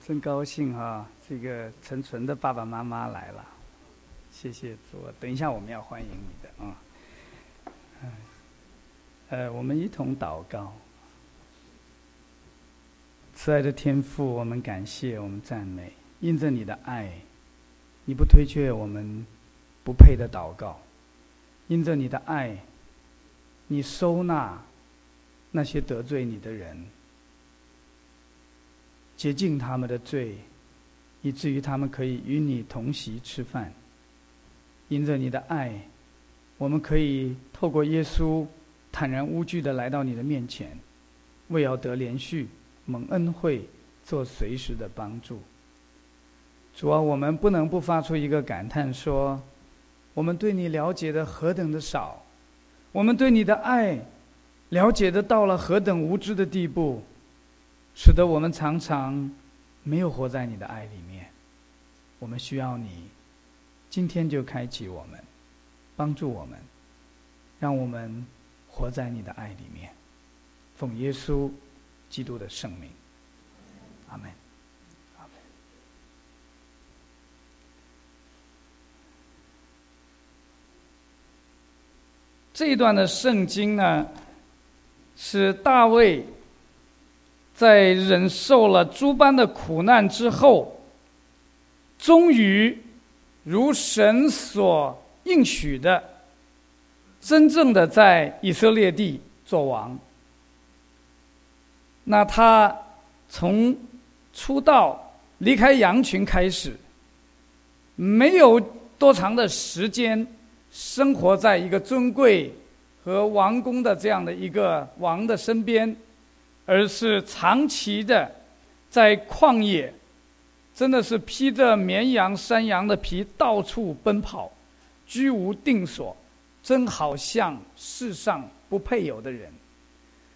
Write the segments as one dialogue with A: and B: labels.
A: 真高兴啊！这个陈纯的爸爸妈妈来了，谢谢主。等一下我们要欢迎你的啊。嗯，呃，我们一同祷告。慈爱的天父，我们感谢，我们赞美，印着你的爱，你不推却我们不配的祷告；印着你的爱，你收纳那些得罪你的人。洁净他们的罪，以至于他们可以与你同席吃饭。因着你的爱，我们可以透过耶稣坦然无惧的来到你的面前，为要得连续蒙恩惠，做随时的帮助。主啊，我们不能不发出一个感叹：说，我们对你了解的何等的少，我们对你的爱了解的到了何等无知的地步。使得我们常常没有活在你的爱里面。我们需要你，今天就开启我们，帮助我们，让我们活在你的爱里面。奉耶稣基督的圣名，阿门。阿门。这一段的圣经呢，是大卫。在忍受了诸般的苦难之后，终于如神所应许的，真正的在以色列地做王。那他从出道离开羊群开始，没有多长的时间，生活在一个尊贵和王宫的这样的一个王的身边。而是长期的在旷野，真的是披着绵羊、山羊的皮到处奔跑，居无定所，真好像世上不配有的人。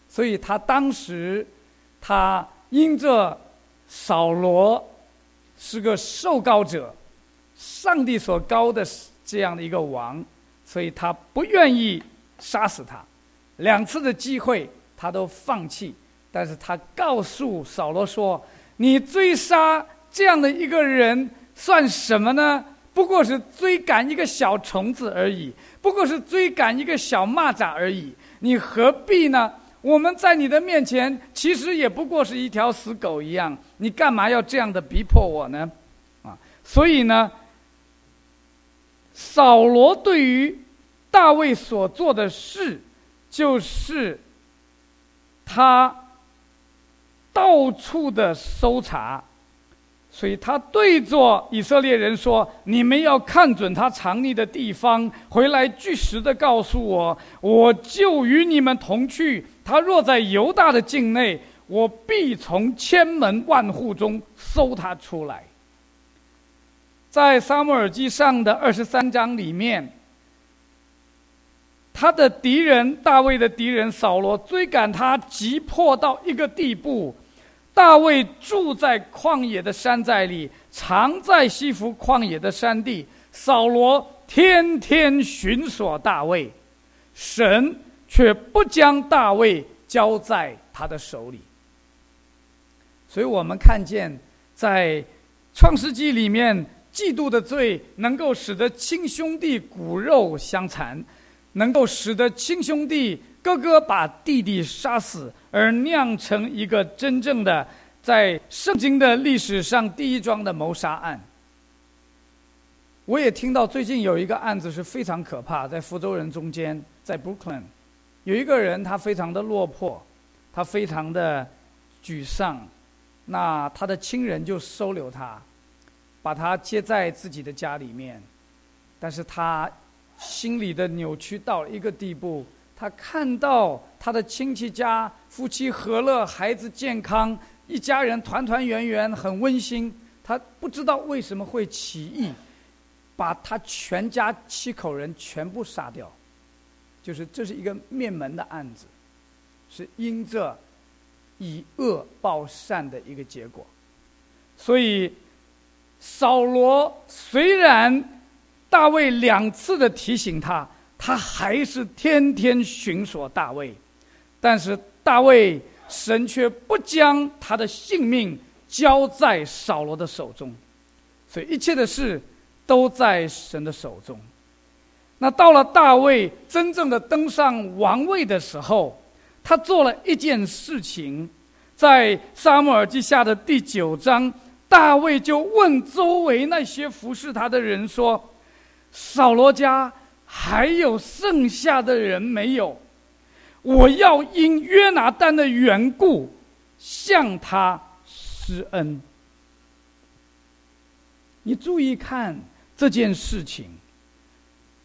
A: 所以他当时，他因着扫罗是个受膏者，上帝所高的这样的一个王，所以他不愿意杀死他，两次的机会他都放弃。但是他告诉扫罗说：“你追杀这样的一个人算什么呢？不过是追赶一个小虫子而已，不过是追赶一个小蚂蚱而已。你何必呢？我们在你的面前，其实也不过是一条死狗一样。你干嘛要这样的逼迫我呢？啊！所以呢，扫罗对于大卫所做的事，就是他。”到处的搜查，所以他对着以色列人说：“你们要看准他藏匿的地方，回来据实的告诉我，我就与你们同去。他若在犹大的境内，我必从千门万户中搜他出来。”在撒母耳记上的二十三章里面，他的敌人大卫的敌人扫罗追赶他，急迫到一个地步。大卫住在旷野的山寨里，藏在西弗旷野的山地。扫罗天天寻索大卫，神却不将大卫交在他的手里。所以我们看见，在创世纪里面，嫉妒的罪能够使得亲兄弟骨肉相残，能够使得亲兄弟。哥哥把弟弟杀死，而酿成一个真正的在圣经的历史上第一桩的谋杀案。我也听到最近有一个案子是非常可怕，在福州人中间，在 Brooklyn，有一个人他非常的落魄，他非常的沮丧，那他的亲人就收留他，把他接在自己的家里面，但是他心里的扭曲到了一个地步。他看到他的亲戚家夫妻和乐，孩子健康，一家人团团圆圆，很温馨。他不知道为什么会起义，把他全家七口人全部杀掉。就是这是一个灭门的案子，是因着以恶报善的一个结果。所以扫罗虽然大卫两次的提醒他。他还是天天寻索大卫，但是大卫神却不将他的性命交在扫罗的手中，所以一切的事都在神的手中。那到了大卫真正的登上王位的时候，他做了一件事情，在沙漠耳记下的第九章，大卫就问周围那些服侍他的人说：“扫罗家还有剩下的人没有？我要因约拿丹的缘故向他施恩。”你注意看这件事情。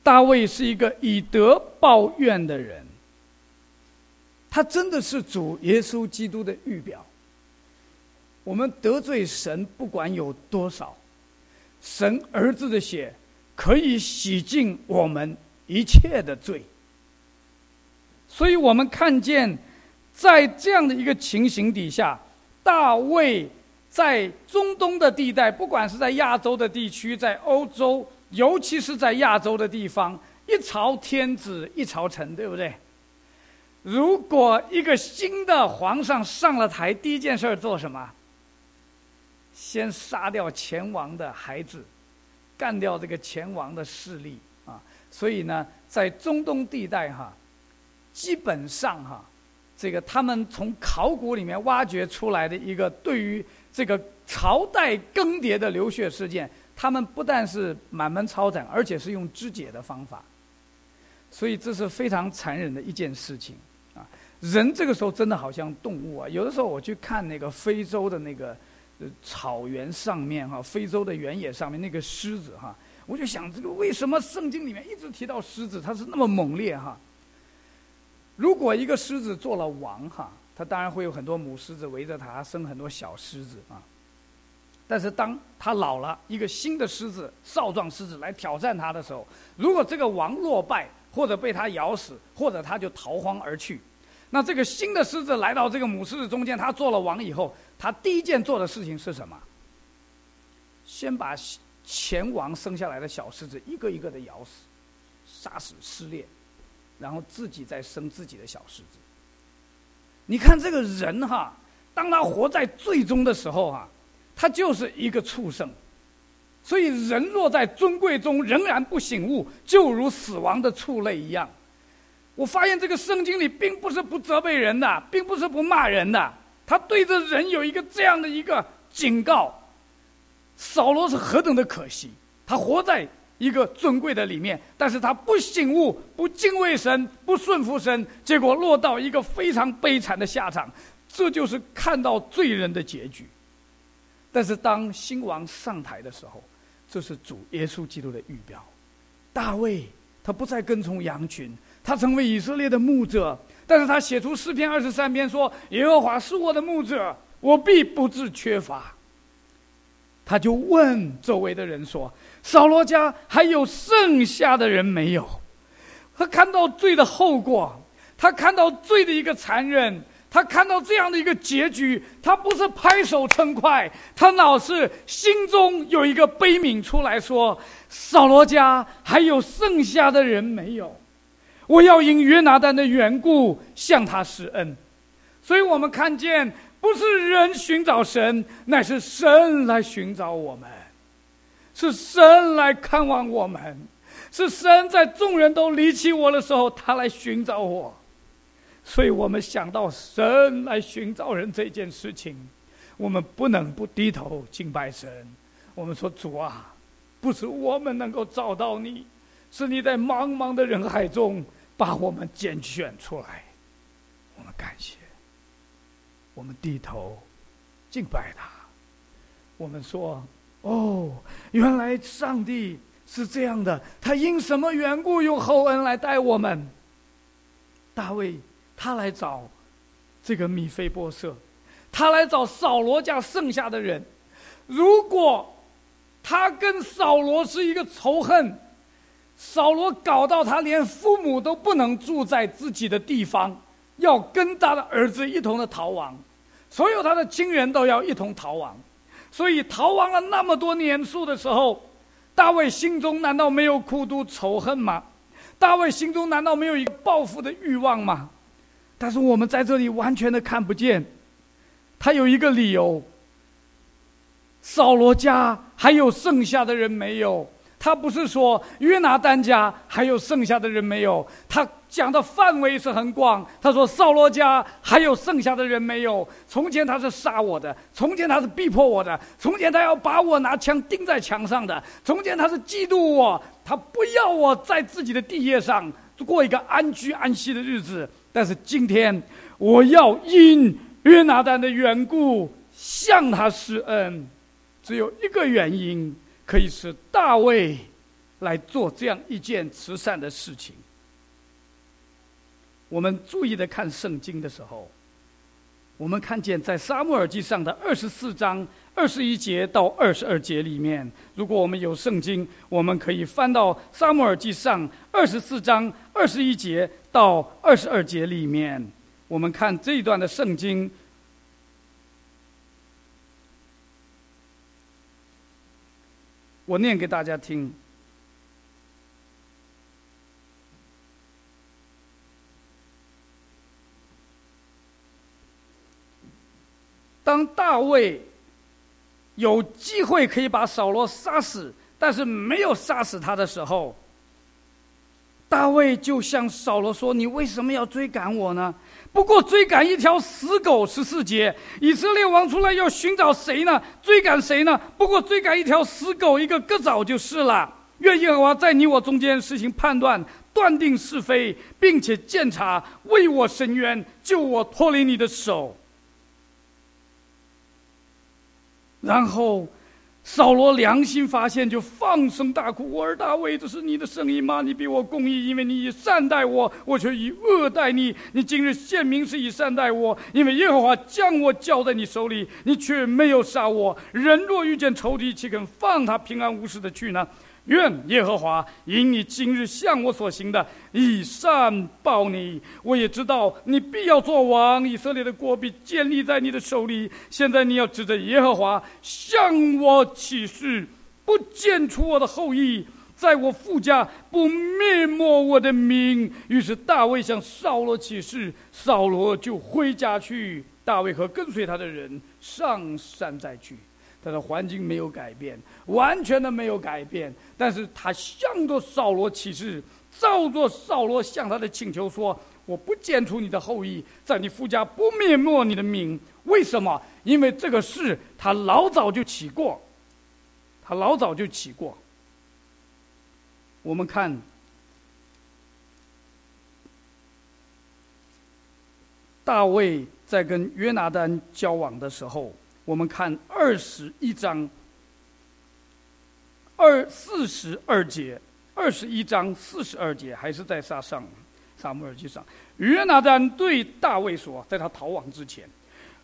A: 大卫是一个以德报怨的人，他真的是主耶稣基督的预表。我们得罪神，不管有多少，神儿子的血可以洗净我们一切的罪。所以我们看见，在这样的一个情形底下，大卫在中东的地带，不管是在亚洲的地区，在欧洲。尤其是在亚洲的地方，一朝天子一朝臣，对不对？如果一个新的皇上上了台，第一件事做什么？先杀掉前王的孩子，干掉这个前王的势力啊！所以呢，在中东地带哈，基本上哈，这个他们从考古里面挖掘出来的一个对于这个朝代更迭的流血事件。他们不但是满门抄斩，而且是用肢解的方法，所以这是非常残忍的一件事情啊！人这个时候真的好像动物啊！有的时候我去看那个非洲的那个草原上面哈，非洲的原野上面那个狮子哈，我就想这个为什么圣经里面一直提到狮子，它是那么猛烈哈？如果一个狮子做了王哈，它当然会有很多母狮子围着它，生很多小狮子啊。但是当它老了，一个新的狮子、少壮狮子来挑战它的时候，如果这个王落败，或者被它咬死，或者它就逃荒而去，那这个新的狮子来到这个母狮子中间，他做了王以后，他第一件做的事情是什么？先把前王生下来的小狮子一个一个的咬死、杀死、撕裂，然后自己再生自己的小狮子。你看这个人哈，当他活在最终的时候哈。他就是一个畜生，所以人若在尊贵中仍然不醒悟，就如死亡的畜类一样。我发现这个圣经里并不是不责备人的，并不是不骂人的，他对着人有一个这样的一个警告。扫罗是何等的可惜，他活在一个尊贵的里面，但是他不醒悟，不敬畏神，不顺服神，结果落到一个非常悲惨的下场。这就是看到罪人的结局。但是当新王上台的时候，这是主耶稣基督的预表。大卫他不再跟从羊群，他成为以色列的牧者。但是他写出诗篇二十三篇说：“耶和华是我的牧者，我必不致缺乏。”他就问周围的人说：“扫罗家还有剩下的人没有？”他看到罪的后果，他看到罪的一个残忍。他看到这样的一个结局，他不是拍手称快，他老是心中有一个悲悯出来说：“扫罗家还有剩下的人没有？我要因约拿丹的缘故向他施恩。”所以我们看见，不是人寻找神，乃是神来寻找我们，是神来看望我们，是神在众人都离弃我的时候，他来寻找我。所以我们想到神来寻找人这件事情，我们不能不低头敬拜神。我们说主啊，不是我们能够找到你，是你在茫茫的人海中把我们拣选出来。我们感谢，我们低头敬拜他。我们说哦，原来上帝是这样的，他因什么缘故用厚恩来待我们？大卫。他来找这个米菲波设，他来找扫罗家剩下的人。如果他跟扫罗是一个仇恨，扫罗搞到他连父母都不能住在自己的地方，要跟他的儿子一同的逃亡，所有他的亲人都要一同逃亡。所以逃亡了那么多年数的时候，大卫心中难道没有苦毒仇恨吗？大卫心中难道没有一个报复的欲望吗？但是我们在这里完全的看不见，他有一个理由，扫罗家还有剩下的人没有？他不是说约拿丹家还有剩下的人没有？他讲的范围是很广。他说扫罗家还有剩下的人没有？从前他是杀我的，从前他是逼迫我的，从前他要把我拿枪钉在墙上的，从前他是嫉妒我，他不要我在自己的地业上过一个安居安息的日子。但是今天，我要因约拿丹的缘故向他施恩，只有一个原因。可以使大卫来做这样一件慈善的事情。我们注意的看圣经的时候，我们看见在撒母耳记上的二十四章二十一节到二十二节里面，如果我们有圣经，我们可以翻到撒母耳记上二十四章二十一节到二十二节里面，我们看这一段的圣经。我念给大家听。当大卫有机会可以把扫罗杀死，但是没有杀死他的时候，大卫就向扫罗说：“你为什么要追赶我呢？”不过追赶一条死狗十四节，以色列王出来要寻找谁呢？追赶谁呢？不过追赶一条死狗，一个割枣就是了。愿耶和华在你我中间实行判断，断定是非，并且鉴察，为我伸冤，救我脱离你的手。然后。扫罗良心发现，就放声大哭：“我儿大卫，这是你的声音吗？你比我公义，因为你以善待我，我却以恶待你。你今日献明是以善待我，因为耶和华将我交在你手里，你却没有杀我。人若遇见仇敌，岂肯放他平安无事的去呢？”愿耶和华因你今日向我所行的以善报你。我也知道你必要做王，以色列的国必建立在你的手里。现在你要指着耶和华向我起誓，不见出我的后裔，在我父家不灭没我的名。于是大卫向扫罗起誓，扫罗就回家去。大卫和跟随他的人上山再去。他的环境没有改变，完全的没有改变。但是他向着扫罗起誓，照着扫罗向他的请求说：“我不剪除你的后裔，在你夫家不灭没你的名。为什么？因为这个事他老早就起过，他老早就起过。我们看大卫在跟约拿丹交往的时候。”我们看二十一章二四十二节，二十一章四十二节还是在沙上沙漠耳机上。约拿丹对大卫说，在他逃亡之前，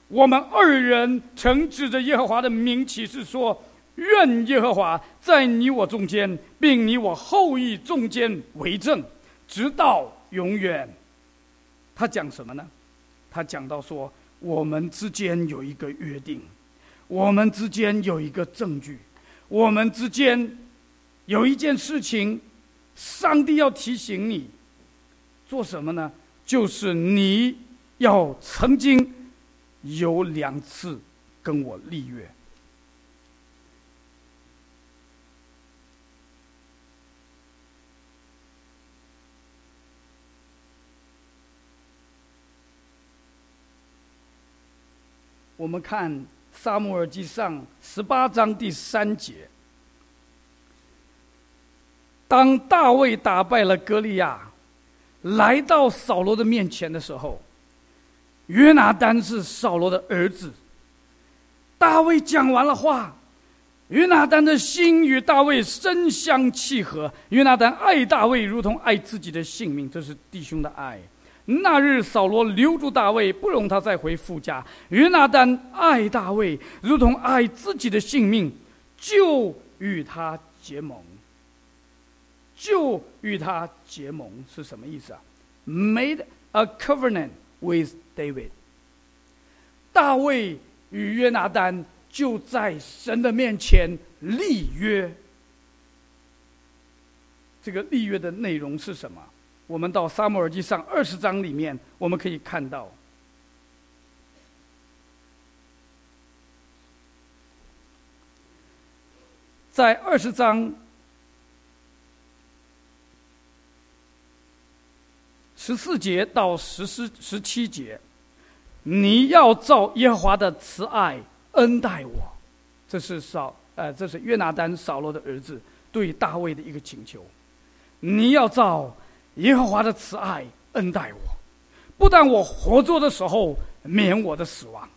A: 我们二人曾指着耶和华的名起誓说：“愿耶和华在你我中间，并你我后裔中间为证，直到永远。”他讲什么呢？他讲到说，我们之间有一个约定。我们之间有一个证据，我们之间有一件事情，上帝要提醒你做什么呢？就是你要曾经有两次跟我立约。我们看。萨姆耳记上十八章第三节，当大卫打败了歌利亚，来到扫罗的面前的时候，约拿丹是扫罗的儿子。大卫讲完了话，约拿丹的心与大卫深相契合。约拿丹爱大卫如同爱自己的性命，这是弟兄的爱。那日，扫罗留住大卫，不容他再回父家。约拿丹爱大卫，如同爱自己的性命，就与他结盟。就与他结盟是什么意思啊？Made a covenant with David。大卫与约拿丹就在神的面前立约。这个立约的内容是什么？我们到《撒母耳记上》二十章里面，我们可以看到，在二十章十四节到十四十七节，你要照耶和华的慈爱恩待我，这是扫呃，这是约拿丹扫罗的儿子对大卫的一个请求。你要照耶和华的慈爱恩待我，不但我活着的时候免我的死亡，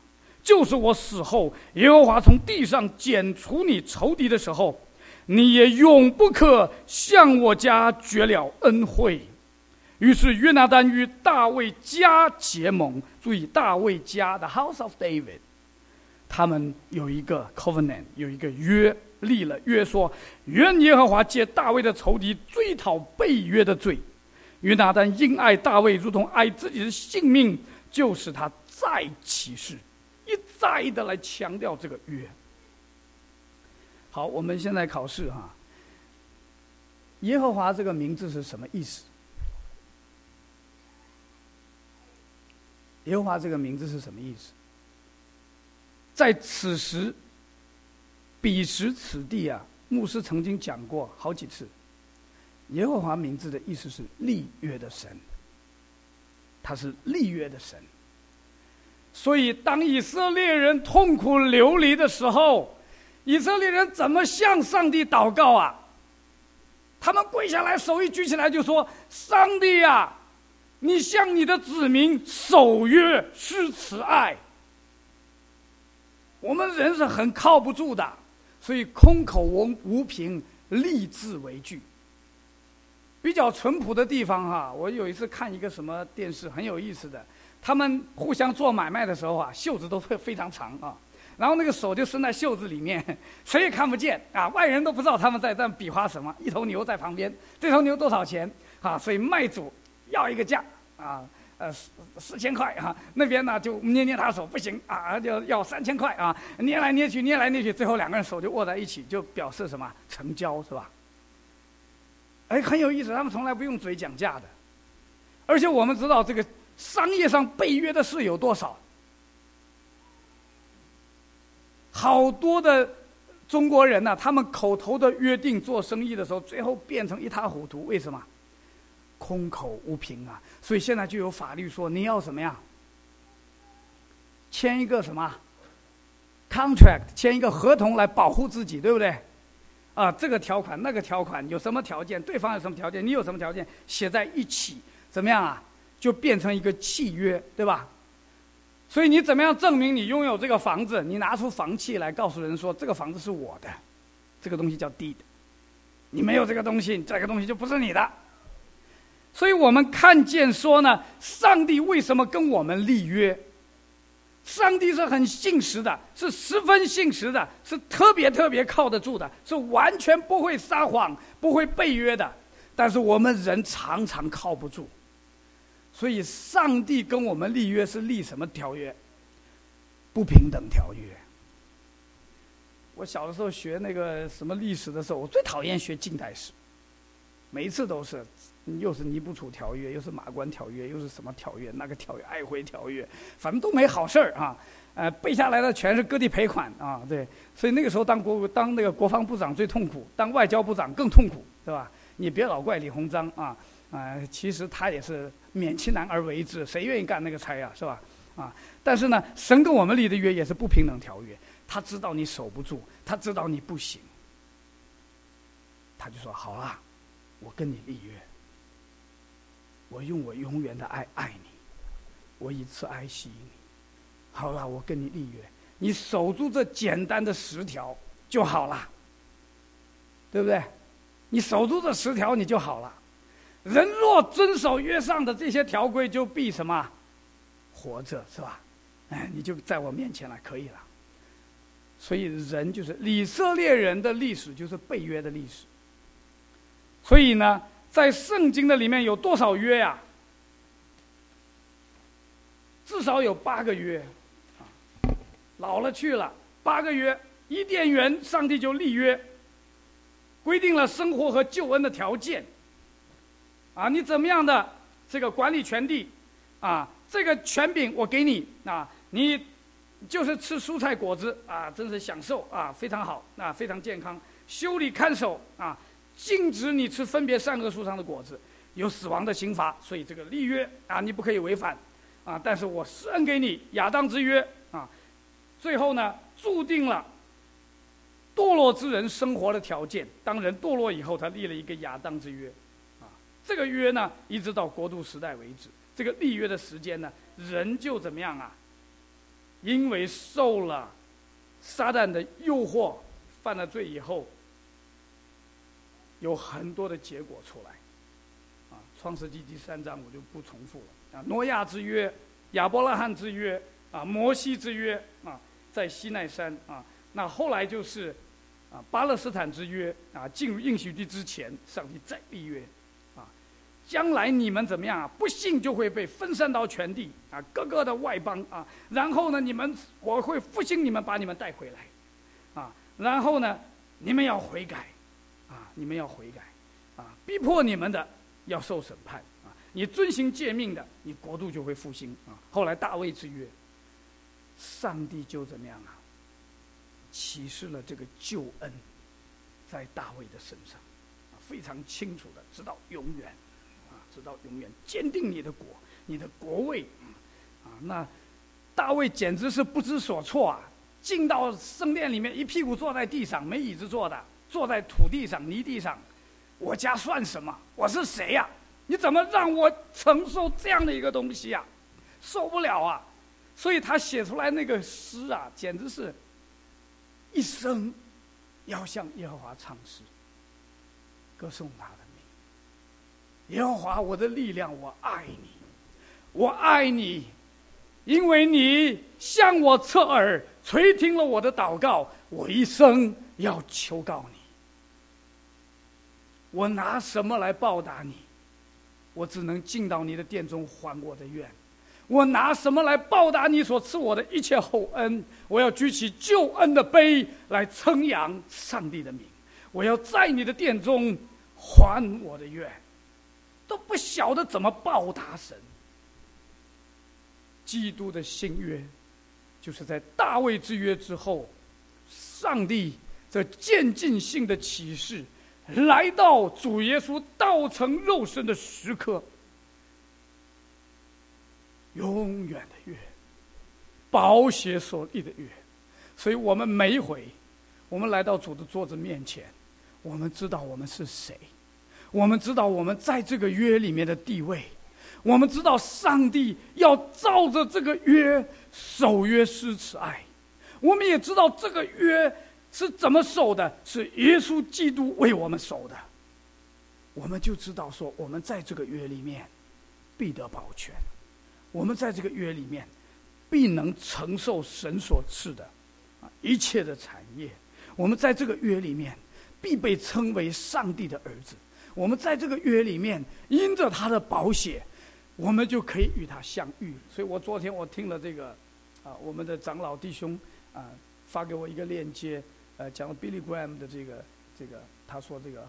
A: 就是我死后，耶和华从地上剪除你仇敌的时候，你也永不可向我家绝了恩惠。于是约拿丹与大卫家结盟，注意大卫家的 House of David，他们有一个 covenant，有一个约立了约，说愿耶和华借大卫的仇敌追讨背约的罪。约拿丹因爱大卫如同爱自己的性命，就使他再起誓，一再的来强调这个约。好，我们现在考试哈，耶和华这个名字是什么意思？耶和华这个名字是什么意思？在此时、彼时此地啊，牧师曾经讲过好几次。耶和华名字的意思是立约的神，他是立约的神。所以，当以色列人痛苦流离的时候，以色列人怎么向上帝祷告啊？他们跪下来，手一举起来就说：“上帝呀！”你向你的子民守约施慈爱，我们人是很靠不住的，所以空口无无凭，立志为据。比较淳朴的地方哈，我有一次看一个什么电视，很有意思的，他们互相做买卖的时候啊，袖子都会非常长啊，然后那个手就伸在袖子里面，谁也看不见啊，外人都不知道他们在在比划什么。一头牛在旁边，这头牛多少钱啊？所以卖主。要一个价啊，呃，四四千块啊，那边呢就捏捏他手，不行啊，就要三千块啊，捏来捏去，捏来捏去，最后两个人手就握在一起，就表示什么成交是吧？哎，很有意思，他们从来不用嘴讲价的，而且我们知道这个商业上背约的事有多少，好多的中国人呢，他们口头的约定做生意的时候，最后变成一塌糊涂，为什么？空口无凭啊，所以现在就有法律说你要什么呀？签一个什么 contract，签一个合同来保护自己，对不对？啊，这个条款那个条款有什么条件？对方有什么条件？你有什么条件？写在一起，怎么样啊？就变成一个契约，对吧？所以你怎么样证明你拥有这个房子？你拿出房契来告诉人说这个房子是我的，这个东西叫 deed。你没有这个东西，这个东西就不是你的。所以我们看见说呢，上帝为什么跟我们立约？上帝是很信实的，是十分信实的，是特别特别靠得住的，是完全不会撒谎、不会背约的。但是我们人常常靠不住，所以上帝跟我们立约是立什么条约？不平等条约。我小的时候学那个什么历史的时候，我最讨厌学近代史，每一次都是。又是尼布楚条约，又是马关条约，又是什么条约？那个条约，爱辉条约，反正都没好事儿啊！呃，背下来的全是割地赔款啊！对，所以那个时候当国当那个国防部长最痛苦，当外交部长更痛苦，对吧？你别老怪李鸿章啊啊！其实他也是勉其难而为之，谁愿意干那个差呀？是吧？啊！但是呢，神跟我们立的约也是不平等条约，他知道你守不住，他知道你不行，他就说：“好了，我跟你立约。”我用我永远的爱爱你，我以慈爱吸引你。好了，我跟你立约，你守住这简单的十条就好了，对不对？你守住这十条，你就好了。人若遵守约上的这些条规，就必什么？活着是吧？哎，你就在我面前了，可以了。所以人就是以色列人的历史，就是背约的历史。所以呢？在圣经的里面有多少约呀？至少有八个约，老了去了，八个约。伊甸园，上帝就立约，规定了生活和救恩的条件。啊，你怎么样的这个管理权地，啊，这个权柄我给你，啊，你就是吃蔬菜果子啊，真是享受啊，非常好啊，非常健康。修理看守啊，禁止你吃分别善恶树上的果子，有死亡的刑罚。所以这个立约啊，你不可以违反啊。但是我施恩给你亚当之约啊，最后呢，注定了堕落之人生活的条件。当人堕落以后，他立了一个亚当之约啊，这个约呢，一直到国度时代为止。这个立约的时间呢，人就怎么样啊？因为受了撒旦的诱惑，犯了罪以后，有很多的结果出来。啊，《创世纪》第三章我就不重复了。啊，诺亚之约、亚伯拉罕之约、啊，摩西之约，啊，在西奈山啊，那后来就是啊，巴勒斯坦之约，啊，进入应许地之前，上帝再立约。啊将来你们怎么样啊？不信就会被分散到全地啊，各个的外邦啊。然后呢，你们我会复兴你们，把你们带回来，啊。然后呢，你们要悔改，你们要悔改，啊，逼迫你们的要受审判，啊。你遵行诫命的，你国度就会复兴，啊。后来大卫之约，上帝就怎么样啊？启示了这个救恩，在大卫的身上，啊，非常清楚的，直到永远。啊直到永远，坚定你的国，你的国位，啊，那大卫简直是不知所措啊！进到圣殿里面，一屁股坐在地上，没椅子坐的，坐在土地上、泥地上。我家算什么？我是谁呀？你怎么让我承受这样的一个东西呀？受不了啊！所以他写出来那个诗啊，简直是一生要向耶和华唱诗，歌颂他的名。耶和华，我的力量，我爱你，我爱你，因为你向我侧耳垂听了我的祷告，我一生要求告你。我拿什么来报答你？我只能进到你的殿中还我的愿。我拿什么来报答你所赐我的一切厚恩？我要举起救恩的杯来称扬上帝的名。我要在你的殿中还我的愿。都不晓得怎么报答神。基督的新约，就是在大卫之约之后，上帝这渐进性的启示，来到主耶稣道成肉身的时刻，永远的约，宝血所立的约。所以我们每一回，我们来到主的桌子面前，我们知道我们是谁。我们知道我们在这个约里面的地位，我们知道上帝要照着这个约守约施慈爱，我们也知道这个约是怎么守的，是耶稣基督为我们守的，我们就知道说我们在这个约里面必得保全，我们在这个约里面必能承受神所赐的啊一切的产业，我们在这个约里面必被称为上帝的儿子。我们在这个约里面，因着他的保险，我们就可以与他相遇。所以我昨天我听了这个，啊，我们的长老弟兄啊发给我一个链接，呃，讲了 Billy Graham 的这个这个，他说这个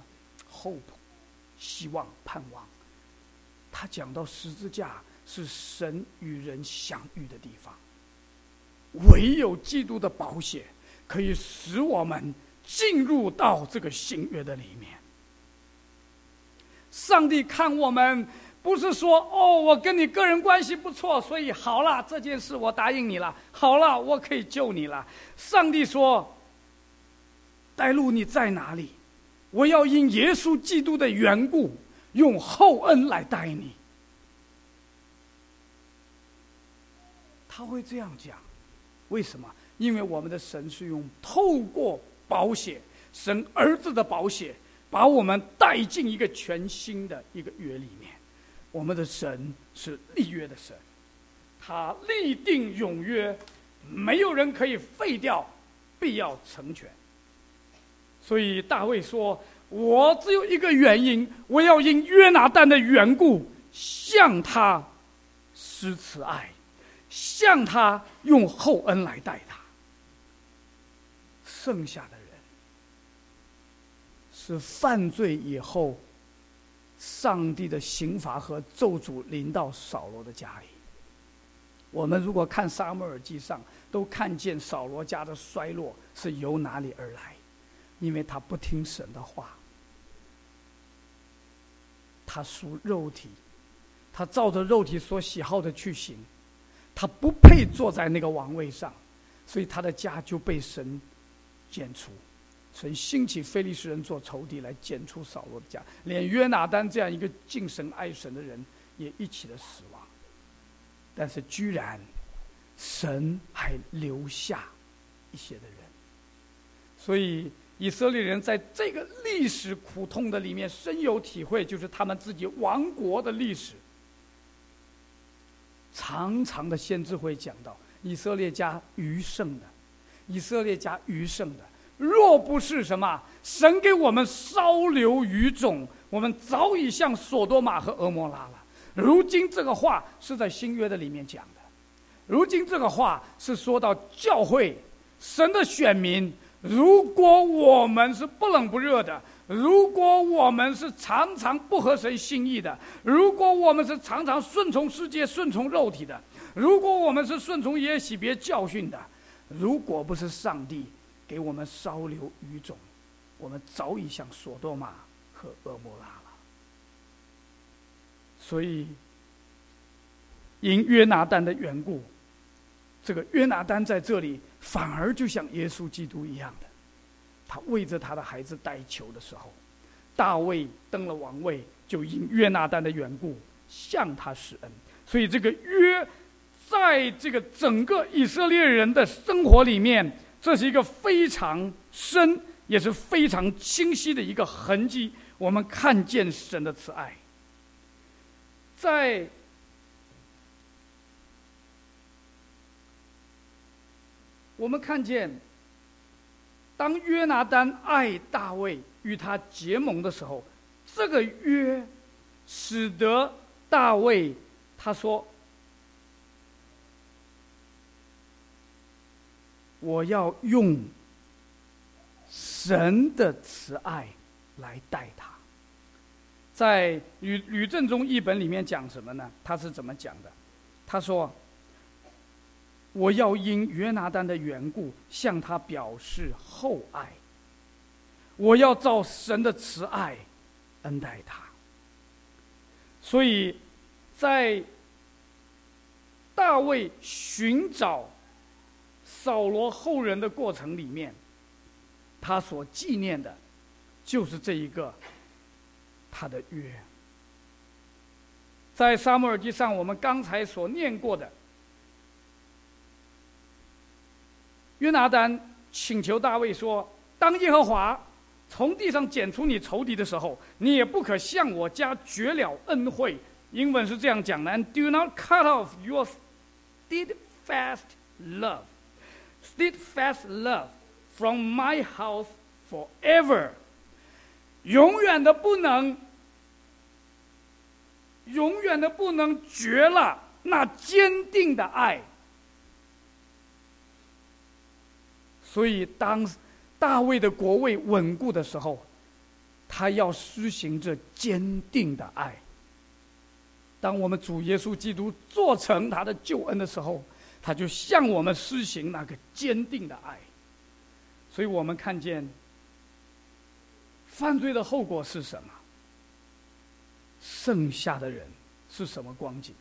A: hope，希望盼望。他讲到十字架是神与人相遇的地方，唯有基督的保险可以使我们进入到这个新约的里面。上帝看我们，不是说哦，我跟你个人关系不错，所以好了，这件事我答应你了，好了，我可以救你了。上帝说：“带路你在哪里？我要因耶稣基督的缘故，用厚恩来待你。”他会这样讲，为什么？因为我们的神是用透过保险，神儿子的保险。把我们带进一个全新的一个约里面，我们的神是立约的神，他立定永约，没有人可以废掉，必要成全。所以大卫说：“我只有一个原因，我要因约拿丹的缘故，向他施慈爱，向他用厚恩来待他。剩下的人。”是犯罪以后，上帝的刑罚和咒诅临到扫罗的家里。我们如果看《沙漠耳记上》，都看见扫罗家的衰落是由哪里而来，因为他不听神的话，他属肉体，他照着肉体所喜好的去行，他不配坐在那个王位上，所以他的家就被神剪除。曾兴起非利士人做仇敌来剪除扫罗的家，连约拿丹这样一个敬神爱神的人也一起的死亡。但是居然，神还留下一些的人。所以以色列人在这个历史苦痛的里面深有体会，就是他们自己亡国的历史。长长的先知会讲到以色列家余剩的，以色列家余剩的。若不是什么神给我们稍留余种，我们早已像索多玛和俄摩拉了。如今这个话是在新约的里面讲的，如今这个话是说到教会神的选民，如果我们是不冷不热的，如果我们是常常不合神心意的，如果我们是常常顺从世界、顺从肉体的，如果我们是顺从耶洗别教训的，如果不是上帝。给我们稍留余种，我们早已像索多玛和俄摩拉了。所以，因约拿丹的缘故，这个约拿丹在这里反而就像耶稣基督一样的，他为着他的孩子代求的时候，大卫登了王位，就因约拿丹的缘故向他施恩。所以，这个约在这个整个以色列人的生活里面。这是一个非常深，也是非常清晰的一个痕迹。我们看见神的慈爱，在我们看见，当约拿丹爱大卫与他结盟的时候，这个约使得大卫他说。我要用神的慈爱来待他。在《吕吕正中译本》里面讲什么呢？他是怎么讲的？他说：“我要因约拿丹的缘故向他表示厚爱。我要照神的慈爱恩待他。”所以，在大卫寻找。扫罗后人的过程里面，他所纪念的，就是这一个他的约。在沙漠耳记上，我们刚才所念过的，约拿丹请求大卫说：“当耶和华从地上剪除你仇敌的时候，你也不可向我家绝了恩惠。”英文是这样讲的：“And：“Do not cut off your steadfast love。” Steadfast love from my house forever，永远的不能，永远的不能绝了那坚定的爱。所以，当大卫的国位稳固的时候，他要施行这坚定的爱。当我们主耶稣基督做成他的救恩的时候。他就向我们施行那个坚定的爱，所以我们看见犯罪的后果是什么？剩下的人是什么光景？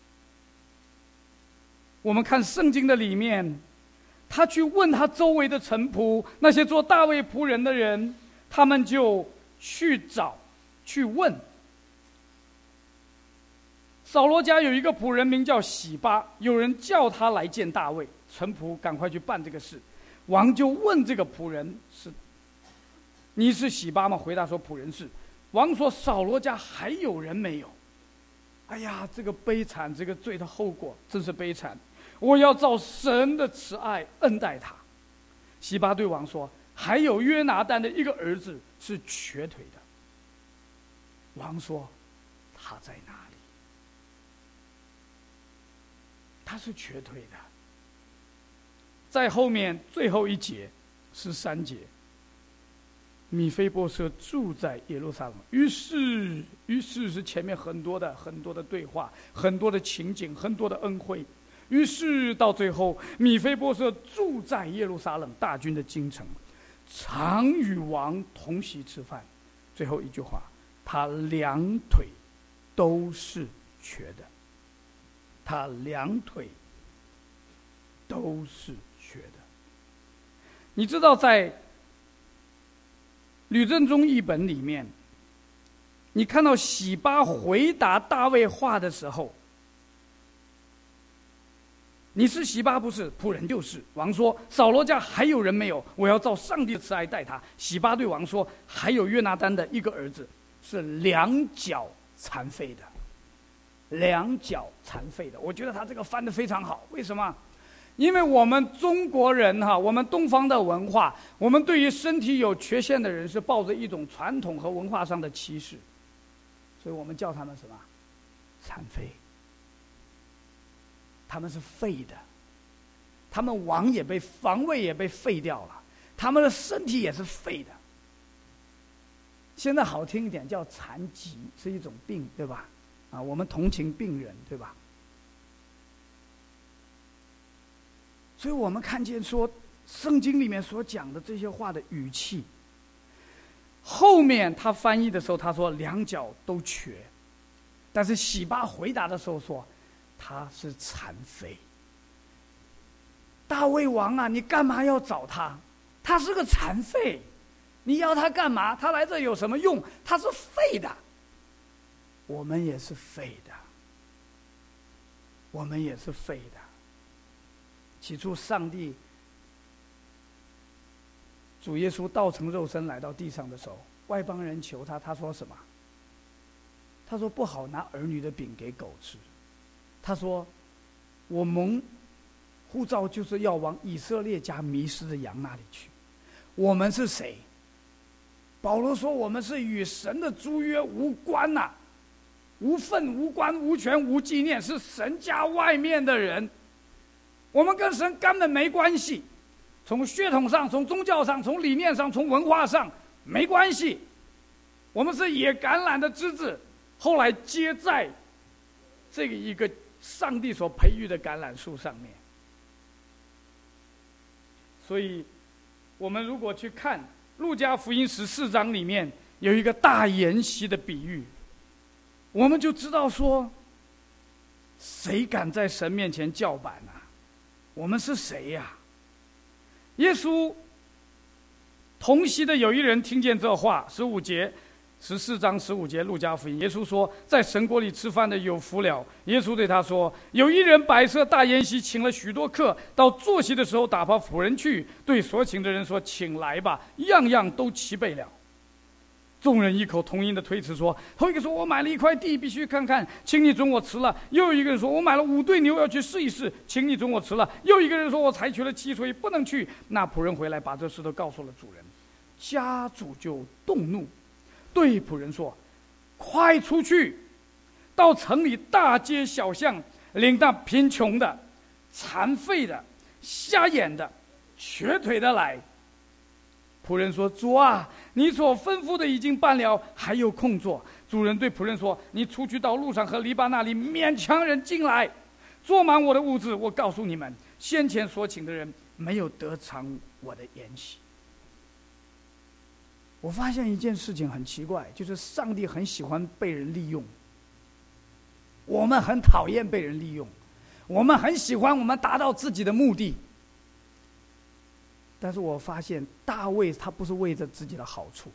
A: 我们看圣经的里面，他去问他周围的臣仆，那些做大卫仆人的人，他们就去找，去问。扫罗家有一个仆人名叫喜巴，有人叫他来见大卫。臣仆赶快去办这个事。王就问这个仆人：“是，你是喜巴吗？”回答说：“仆人是。”王说：“扫罗家还有人没有？”哎呀，这个悲惨，这个罪的后果真是悲惨。我要照神的慈爱恩待他。西巴对王说：“还有约拿丹的一个儿子是瘸腿的。”王说：“他在哪里？”他是瘸腿的，在后面最后一节是三节。米菲波设住在耶路撒冷，于是，于是是前面很多的很多的对话，很多的情景，很多的恩惠。于是到最后，米菲波设住在耶路撒冷大军的京城，常与王同席吃饭。最后一句话，他两腿都是瘸的。他两腿都是瘸的。你知道，在吕正中译本里面，你看到喜巴回答大卫话的时候。你是喜巴不是仆人就是。王说：“扫罗家还有人没有？我要照上帝的慈爱待他。”喜巴对王说：“还有约拿丹的一个儿子，是两脚残废的，两脚残废的。”我觉得他这个翻的非常好。为什么？因为我们中国人哈，我们东方的文化，我们对于身体有缺陷的人是抱着一种传统和文化上的歧视，所以我们叫他们什么？残废。他们是废的，他们王也被防卫也被废掉了，他们的身体也是废的。现在好听一点叫残疾，是一种病，对吧？啊，我们同情病人，对吧？所以我们看见说，圣经里面所讲的这些话的语气，后面他翻译的时候他说两脚都瘸，但是喜巴回答的时候说。他是残废，大卫王啊，你干嘛要找他？他是个残废，你要他干嘛？他来这有什么用？他是废的，我们也是废的，我们也是废的。起初，上帝主耶稣道成肉身来到地上的时候，外邦人求他，他说什么？他说不好拿儿女的饼给狗吃。他说：“我蒙护照就是要往以色列家迷失的羊那里去。我们是谁？”保罗说：“我们是与神的租约无关呐，无份、无关、无权、无纪念，是神家外面的人。我们跟神根本没关系，从血统上、从宗教上、从理念上、从文化上没关系。我们是野橄榄的枝子，后来接在这个一个。”上帝所培育的橄榄树上面，所以，我们如果去看《路加福音》十四章里面有一个大筵席的比喻，我们就知道说，谁敢在神面前叫板呢？我们是谁呀？耶稣同席的有一人听见这话，十五节。十四章十五节，路加福音，耶稣说：“在神国里吃饭的有福了。”耶稣对他说：“有一人摆设大筵席，请了许多客，到坐席的时候，打发仆人去对所请的人说：‘请来吧，样样都齐备了。’众人异口同音的推辞说：‘头一个说我买了一块地，必须看看，请你准我辞了。’又有一个人说：‘我买了五对牛，要去试一试，请你准我辞了。’又一个人说：‘我采取了七以不能去。’那仆人回来，把这事都告诉了主人，家主就动怒。”对仆人说：“快出去，到城里大街小巷，领那贫穷的、残废的、瞎眼的、瘸腿的来。”仆人说：“主啊，你所吩咐的已经办了，还有空座。”主人对仆人说：“你出去到路上和篱笆那里，勉强人进来，坐满我的屋子。我告诉你们，先前所请的人没有得偿我的筵席。”我发现一件事情很奇怪，就是上帝很喜欢被人利用，我们很讨厌被人利用，我们很喜欢我们达到自己的目的。但是我发现大卫他不是为着自己的好处，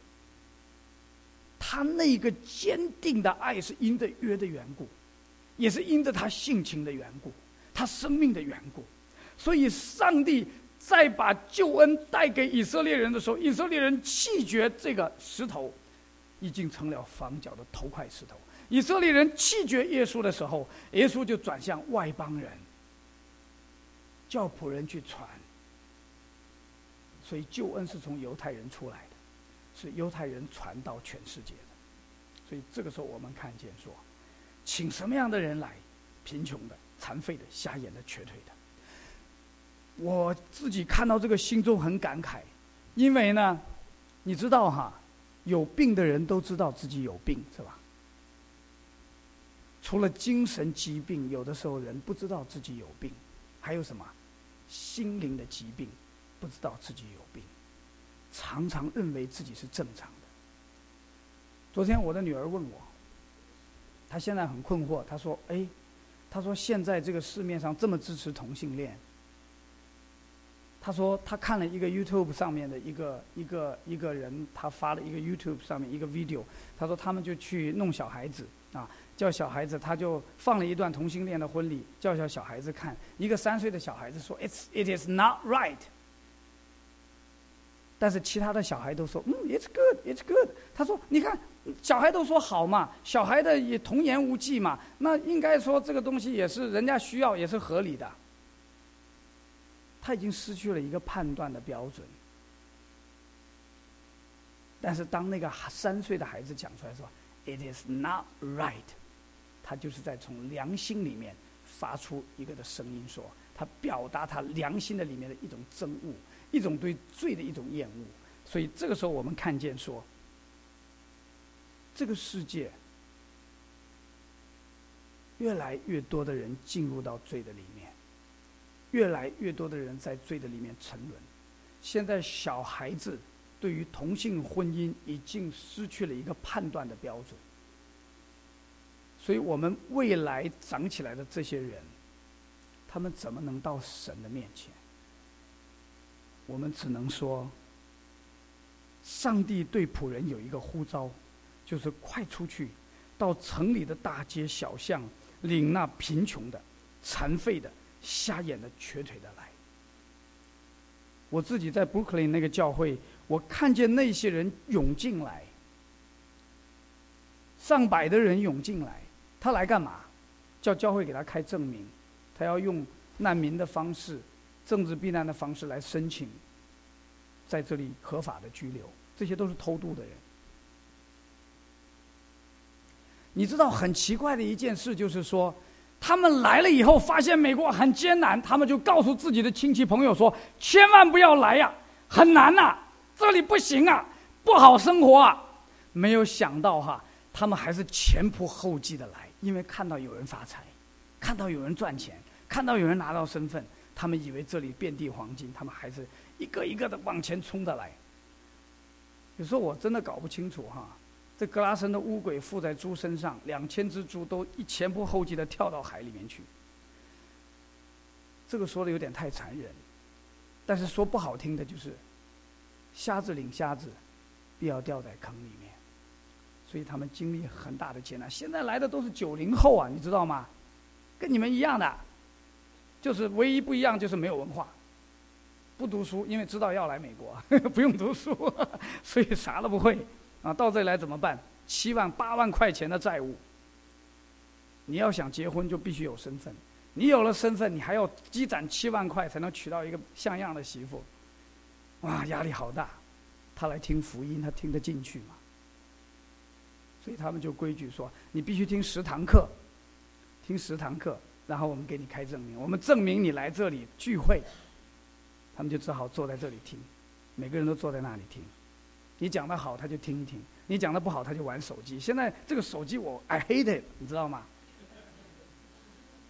A: 他那个坚定的爱是因着约的缘故，也是因着他性情的缘故，他生命的缘故，所以上帝。再把救恩带给以色列人的时候，以色列人弃绝这个石头，已经成了房角的头块石头。以色列人弃绝耶稣的时候，耶稣就转向外邦人，叫仆人去传。所以救恩是从犹太人出来的，是犹太人传到全世界的。所以这个时候我们看见说，请什么样的人来？贫穷的、残废的、瞎眼的、瘸腿的。我自己看到这个，心中很感慨，因为呢，你知道哈，有病的人都知道自己有病，是吧？除了精神疾病，有的时候人不知道自己有病。还有什么心灵的疾病，不知道自己有病，常常认为自己是正常的。昨天我的女儿问我，她现在很困惑，她说：“哎，她说现在这个市面上这么支持同性恋。”他说他看了一个 YouTube 上面的一个一个一个人，他发了一个 YouTube 上面一个 video，他说他们就去弄小孩子啊。叫小孩子，他就放了一段同性恋的婚礼，叫小小孩子看。一个三岁的小孩子说：“It's it is not right。”但是其他的小孩都说：“嗯，It's good, It's good。”他说：“你看，小孩都说好嘛，小孩的也童言无忌嘛，那应该说这个东西也是人家需要，也是合理的。”他已经失去了一个判断的标准。但是当那个三岁的孩子讲出来说：“It is not right。”他就是在从良心里面发出一个的声音，说他表达他良心的里面的一种憎恶，一种对罪的一种厌恶。所以这个时候，我们看见说，这个世界越来越多的人进入到罪的里面，越来越多的人在罪的里面沉沦。现在小孩子对于同性婚姻已经失去了一个判断的标准。所以我们未来长起来的这些人，他们怎么能到神的面前？我们只能说，上帝对仆人有一个呼召，就是快出去，到城里的大街小巷，领那贫穷的、残废的、瞎眼的、瘸腿的来。我自己在布克林那个教会，我看见那些人涌进来，上百的人涌进来。他来干嘛？叫教会给他开证明，他要用难民的方式、政治避难的方式来申请，在这里合法的居留。这些都是偷渡的人。你知道很奇怪的一件事，就是说，他们来了以后，发现美国很艰难，他们就告诉自己的亲戚朋友说：“千万不要来呀，很难呐，这里不行啊，不好生活啊。”没有想到哈，他们还是前仆后继的来。因为看到有人发财，看到有人赚钱，看到有人拿到身份，他们以为这里遍地黄金，他们还是一个一个的往前冲的来。有时候我真的搞不清楚哈，这格拉森的乌鬼附在猪身上，两千只猪都一前仆后继的跳到海里面去。这个说的有点太残忍，但是说不好听的就是，瞎子领瞎子，必要掉在坑里面。所以他们经历很大的艰难。现在来的都是九零后啊，你知道吗？跟你们一样的，就是唯一不一样就是没有文化，不读书，因为知道要来美国，不用读书，所以啥都不会。啊，到这里来怎么办？七万八万块钱的债务。你要想结婚，就必须有身份。你有了身份，你还要积攒七万块才能娶到一个像样的媳妇。哇，压力好大。他来听福音，他听得进去吗？所以他们就规矩说，你必须听十堂课，听十堂课，然后我们给你开证明，我们证明你来这里聚会。他们就只好坐在这里听，每个人都坐在那里听。你讲的好，他就听一听；你讲的不好，他就玩手机。现在这个手机我 I hate it，你知道吗？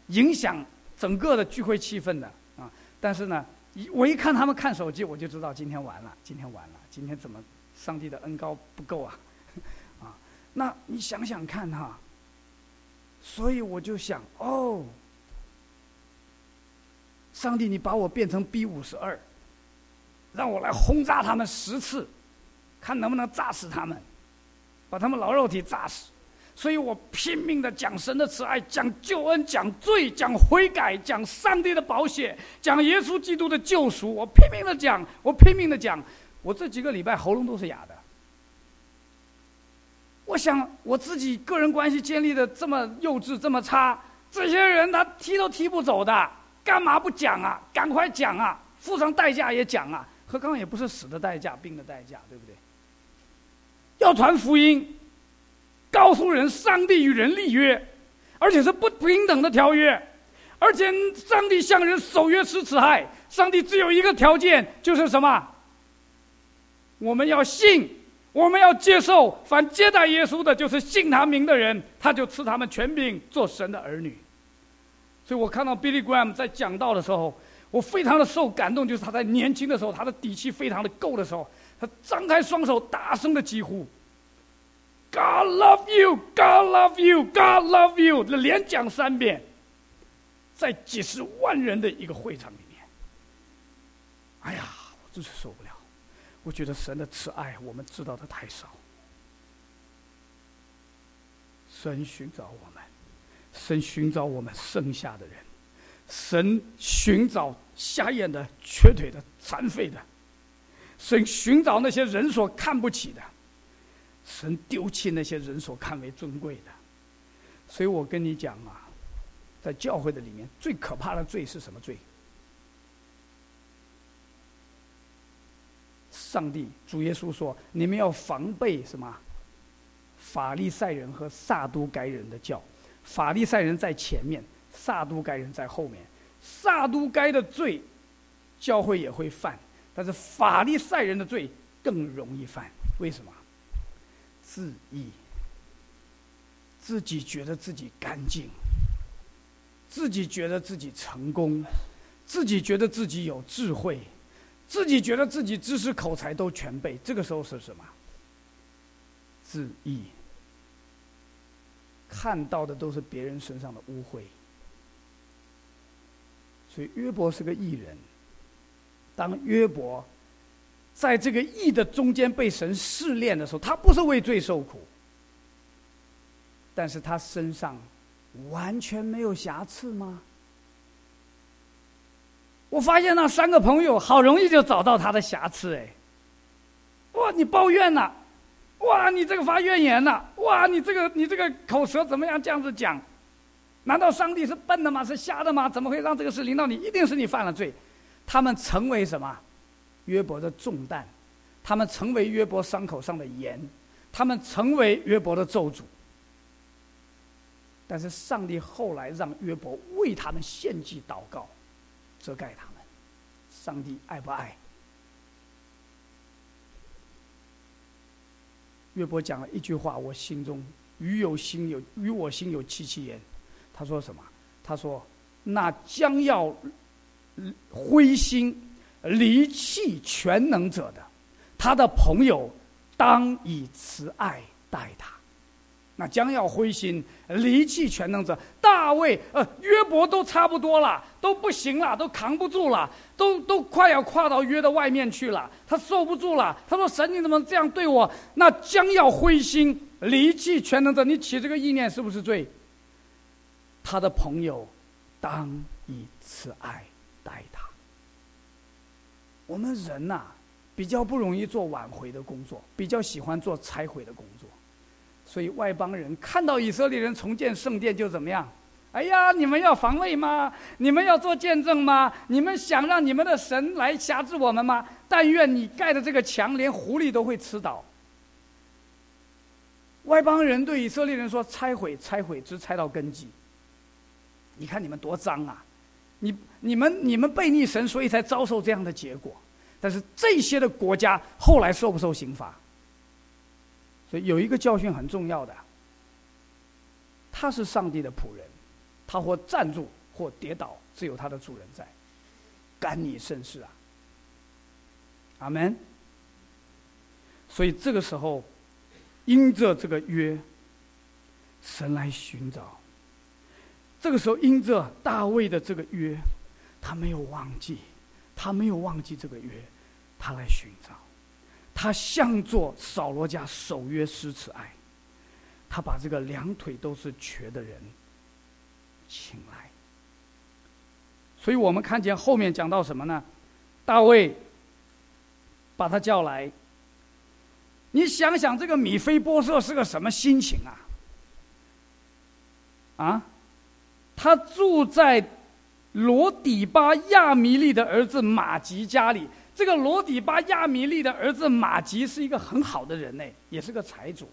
A: 影响整个的聚会气氛的啊！但是呢，一我一看他们看手机，我就知道今天完了，今天完了，今天怎么上帝的恩高不够啊？啊那你想想看哈，所以我就想哦，上帝，你把我变成 B 五十二，让我来轰炸他们十次，看能不能炸死他们，把他们老肉体炸死。所以我拼命的讲神的慈爱，讲救恩，讲罪，讲悔改，讲上帝的保险，讲耶稣基督的救赎。我拼命的讲，我拼命的讲，我这几个礼拜喉咙都是哑的。我想我自己个人关系建立的这么幼稚这么差，这些人他踢都踢不走的，干嘛不讲啊？赶快讲啊！付上代价也讲啊！何况也不是死的代价，病的代价，对不对？要传福音，告诉人上帝与人立约，而且是不平等的条约，而且上帝向人守约施慈爱。上帝只有一个条件，就是什么？我们要信。我们要接受，凡接待耶稣的，就是信他名的人，他就赐他们权柄做神的儿女。所以我看到 Billy Graham 在讲道的时候，我非常的受感动，就是他在年轻的时候，他的底气非常的够的时候，他张开双手，大声的疾呼：“God love you, God love you, God love you！” 连讲三遍，在几十万人的一个会场里面。哎呀，我真是受不了！我觉得神的慈爱，我们知道的太少。神寻找我们。神寻找我们剩下的人，神寻找瞎眼的、瘸腿的、残废的，神寻找那些人所看不起的，神丢弃那些人所看为尊贵的。所以我跟你讲啊，在教会的里面，最可怕的罪是什么罪？上帝主耶稣说：“你们要防备什么？法利赛人和撒都该人的教。”法利赛人在前面，撒都该人在后面。撒都该的罪，教会也会犯，但是法利赛人的罪更容易犯。为什么？自义，自己觉得自己干净，自己觉得自己成功，自己觉得自己有智慧，自己觉得自己知识口才都全备。这个时候是什么？自义。看到的都是别人身上的污秽，所以约伯是个艺人。当约伯在这个义的中间被神试炼的时候，他不是为罪受苦，但是他身上完全没有瑕疵吗？我发现那三个朋友好容易就找到他的瑕疵，哎，哇，你抱怨了。哇，你这个发怨言了！哇，你这个你这个口舌怎么样这样子讲？难道上帝是笨的吗？是瞎的吗？怎么会让这个事临到你？一定是你犯了罪。他们成为什么？约伯的重担，他们成为约伯伤口上的盐，他们成为约伯的咒诅。但是上帝后来让约伯为他们献祭祷告，遮盖他们。上帝爱不爱？约伯讲了一句话，我心中与有心有与我心有戚戚焉。他说什么？他说：“那将要灰心离弃全能者的，他的朋友当以慈爱待他。”那将要灰心离弃全能者，大卫呃约伯都差不多了，都不行了，都扛不住了，都都快要跨到约的外面去了，他受不住了。他说：“神你怎么这样对我？”那将要灰心离弃全能者，你起这个意念是不是罪？他的朋友当以慈爱。我们人呐，比较不容易做挽回的工作，比较喜欢做拆毁的工作。所以外邦人看到以色列人重建圣殿就怎么样？哎呀，你们要防卫吗？你们要做见证吗？你们想让你们的神来辖制我们吗？但愿你盖的这个墙，连狐狸都会吃倒。外邦人对以色列人说：“拆毁，拆毁，直拆到根基。”你看你们多脏啊！你、你们、你们背逆神，所以才遭受这样的结果。但是这些的国家后来受不受刑罚？所以有一个教训很重要的，他是上帝的仆人，他或站住或跌倒，只有他的主人在，干你甚事啊！阿门。所以这个时候，因着这个约，神来寻找。这个时候，因着大卫的这个约，他没有忘记，他没有忘记这个约，他来寻找。他向做扫罗家守约施慈爱，他把这个两腿都是瘸的人请来。所以我们看见后面讲到什么呢？大卫把他叫来。你想想，这个米菲波设是个什么心情啊？啊，他住在罗底巴亚米利的儿子马吉家里。这个罗底巴亚米利的儿子马吉是一个很好的人呢，也是个财主。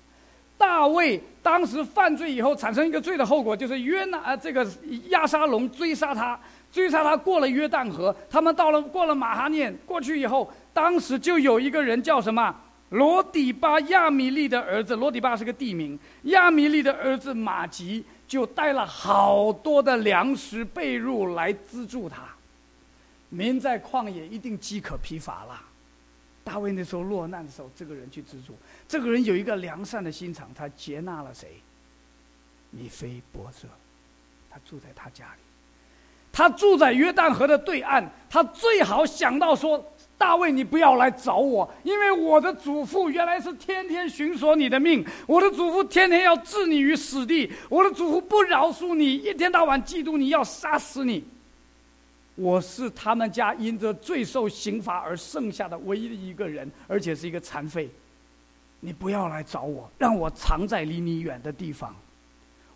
A: 大卫当时犯罪以后，产生一个罪的后果，就是约拿啊，这个亚沙龙追杀他，追杀他过了约旦河，他们到了过了马哈念过去以后，当时就有一个人叫什么罗底巴亚米利的儿子，罗底巴是个地名。亚米利的儿子马吉就带了好多的粮食被褥来资助他。民在旷野一定饥渴疲乏了。大卫那时候落难的时候，这个人去资助。这个人有一个良善的心肠，他接纳了谁？米菲波设，他住在他家里。他住在约旦河的对岸，他最好想到说。大卫，你不要来找我，因为我的祖父原来是天天寻索你的命，我的祖父天天要置你于死地，我的祖父不饶恕你，一天到晚嫉妒你，要杀死你。我是他们家因着最受刑罚而剩下的唯一的一个人，而且是一个残废。你不要来找我，让我藏在离你远的地方。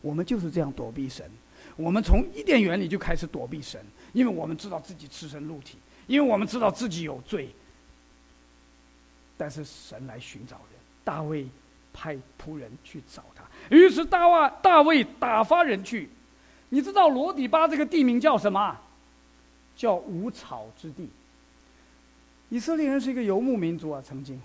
A: 我们就是这样躲避神，我们从伊甸园里就开始躲避神，因为我们知道自己赤身露体。因为我们知道自己有罪，但是神来寻找人，大卫派仆人去找他。于是大卫大卫打发人去，你知道罗底巴这个地名叫什么？叫无草之地。以色列人是一个游牧民族啊，曾经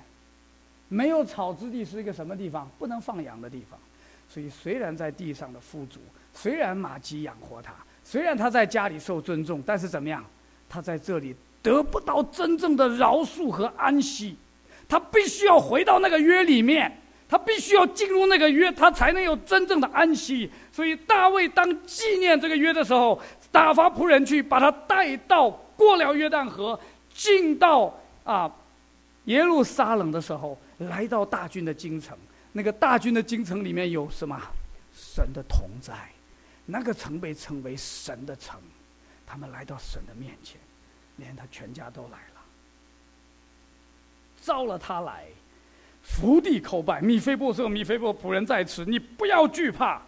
A: 没有草之地是一个什么地方？不能放羊的地方。所以虽然在地上的富足，虽然马吉养活他，虽然他在家里受尊重，但是怎么样？他在这里。得不到真正的饶恕和安息，他必须要回到那个约里面，他必须要进入那个约，他才能有真正的安息。所以大卫当纪念这个约的时候，打发仆人去把他带到过了约旦河，进到啊耶路撒冷的时候，来到大军的京城。那个大军的京城里面有什么？神的同在，那个城被称为神的城。他们来到神的面前。连他全家都来了，招了他来，伏地叩拜。米菲波设，米菲波仆人在此，你不要惧怕。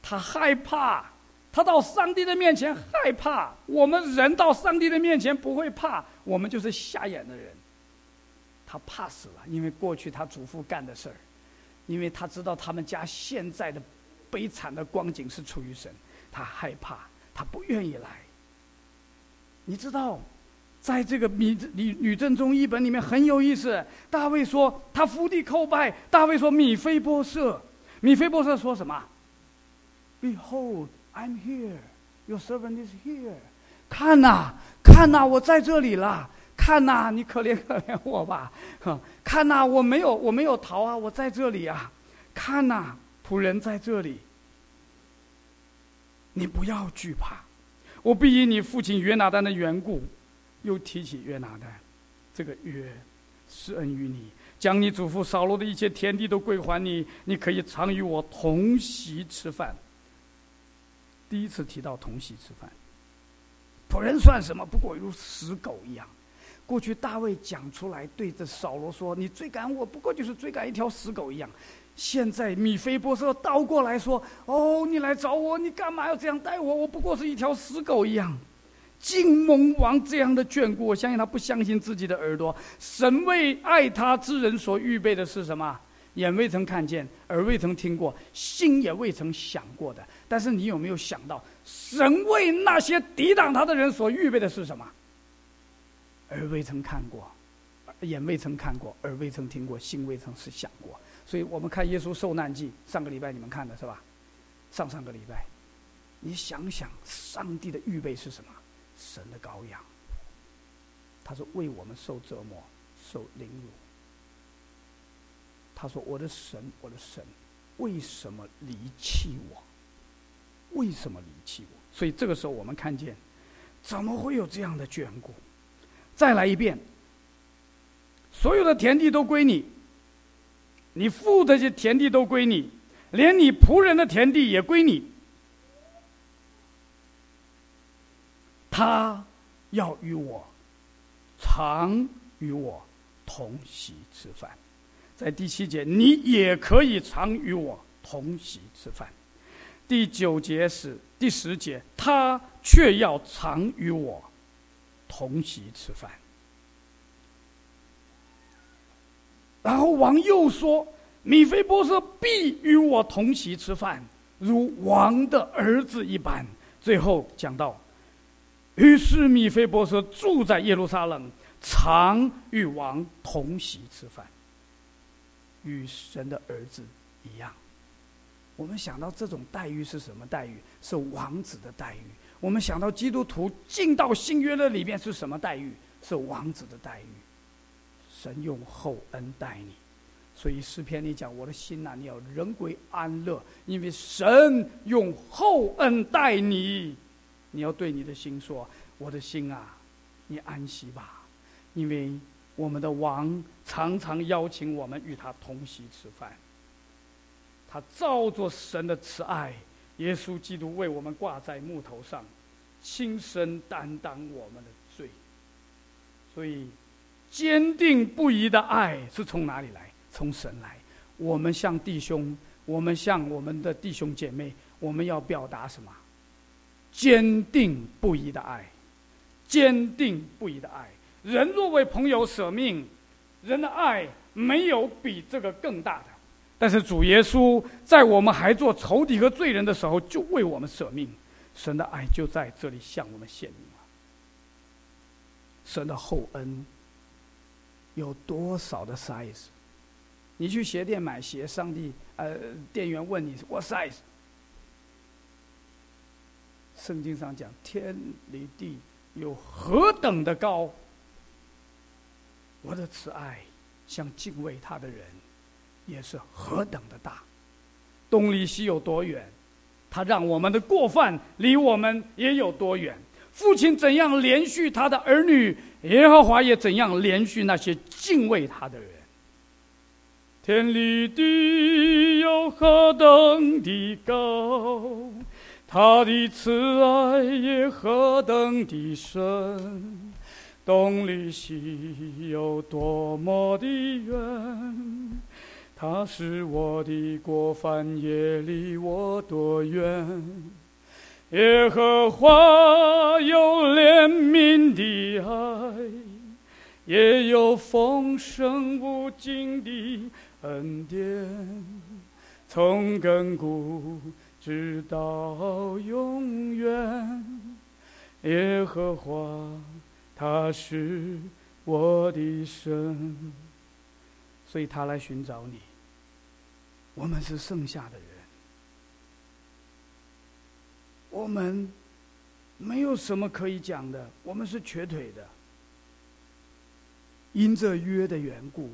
A: 他害怕，他到上帝的面前害怕。我们人到上帝的面前不会怕，我们就是瞎眼的人。他怕死了，因为过去他祖父干的事儿，因为他知道他们家现在的悲惨的光景是出于神，他害怕，他不愿意来。你知道？在这个米吕吕正中译本里面很有意思。大卫说他伏地叩拜。大卫说米菲波设，米菲波设说什么？Behold, I'm here. Your servant is here. 看呐，看呐，我在这里啦。看呐，你可怜可怜我吧。看呐，我没有我没有逃啊，我在这里啊。看呐，仆人在这里。你不要惧怕，我必以你父亲约拿丹的缘故。又提起约拿单，这个约施恩于你，将你祖父扫罗的一切田地都归还你，你可以常与我同席吃饭。第一次提到同席吃饭，仆人算什么？不过如死狗一样。过去大卫讲出来，对着扫罗说：“你追赶我，不过就是追赶一条死狗一样。”现在米菲波设倒过来说：“哦，你来找我，你干嘛要这样待我？我不过是一条死狗一样。”晋蒙王这样的眷顾，我相信他不相信自己的耳朵。神为爱他之人所预备的是什么？眼未曾看见，耳未曾听过，心也未曾想过的。但是你有没有想到，神为那些抵挡他的人所预备的是什么？耳未曾看过，眼未曾看过，耳未曾听过，心未曾是想过。所以我们看耶稣受难记，上个礼拜你们看的是吧？上上个礼拜，你想想上帝的预备是什么？神的羔羊，他说为我们受折磨、受凌辱。他说：“我的神，我的神，为什么离弃我？为什么离弃我？”所以这个时候，我们看见，怎么会有这样的眷顾？再来一遍，所有的田地都归你，你父这些田地都归你，连你仆人的田地也归你。他要与我常与我同席吃饭，在第七节，你也可以常与我同席吃饭。第九节是第十节，他却要常与我同席吃饭。然后王又说：“米菲波设必与我同席吃饭，如王的儿子一般。”最后讲到。于是米菲波设住在耶路撒冷，常与王同席吃饭。与神的儿子一样。我们想到这种待遇是什么待遇？是王子的待遇。我们想到基督徒进到新约的里面是什么待遇？是王子的待遇。神用厚恩待你，所以诗篇里讲：“我的心呐，你要人归安乐，因为神用厚恩待你。”你要对你的心说：“我的心啊，你安息吧，因为我们的王常常邀请我们与他同席吃饭。他照着神的慈爱，耶稣基督为我们挂在木头上，亲身担当我们的罪。所以，坚定不移的爱是从哪里来？从神来。我们向弟兄，我们向我们的弟兄姐妹，我们要表达什么？”坚定不移的爱，坚定不移的爱。人若为朋友舍命，人的爱没有比这个更大的。但是主耶稣在我们还做仇敌和罪人的时候，就为我们舍命。神的爱就在这里向我们显明了。神的厚恩有多少的 size？你去鞋店买鞋，上帝呃，店员问你 what size？圣经上讲，天离地有何等的高？我的慈爱，像敬畏他的人，也是何等的大。东离西有多远？他让我们的过犯离我们也有多远？父亲怎样连续他的儿女，耶和华也怎样连续那些敬畏他的人。天离地有何等的高？他的慈爱也何等的深，东离西有多么的远，他是我的过犯也离我多远。耶和华有怜悯的爱，也有丰盛无尽的恩典，从亘古。直到永远，耶和华，他是我的神，所以他来寻找你。我们是剩下的人，我们没有什么可以讲的，我们是瘸腿的。因着约的缘故，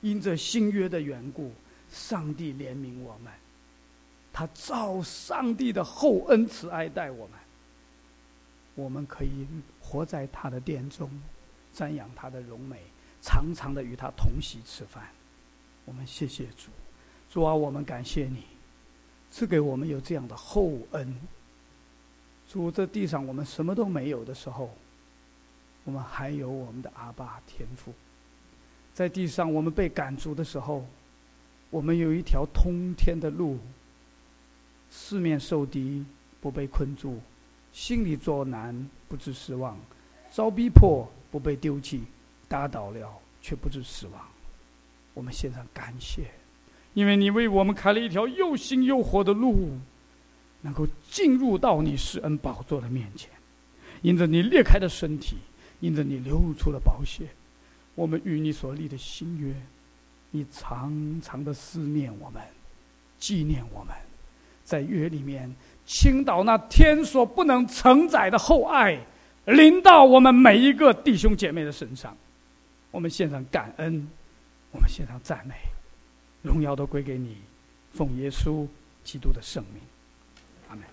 A: 因着新约的缘故，上帝怜悯我们。他照上帝的厚恩慈爱待我们，我们可以活在他的殿中，瞻仰他的荣美，常常的与他同席吃饭。我们谢谢主，主啊，我们感谢你，赐给我们有这样的厚恩。主，这地上我们什么都没有的时候，我们还有我们的阿爸天父。在地上我们被赶逐的时候，我们有一条通天的路。四面受敌，不被困住；心里作难，不知失望；遭逼迫，不被丢弃；打倒了，却不知死亡。我们献上感谢，因为你为我们开了一条又新又活的路，能够进入到你施恩宝座的面前。因着你裂开的身体，因着你流出了宝血，我们与你所立的新约，你常常的思念我们，纪念我们。在约里面倾倒那天所不能承载的厚爱，临到我们每一个弟兄姐妹的身上。我们献上感恩，我们献上赞美，荣耀都归给你，奉耶稣基督的圣名，阿门。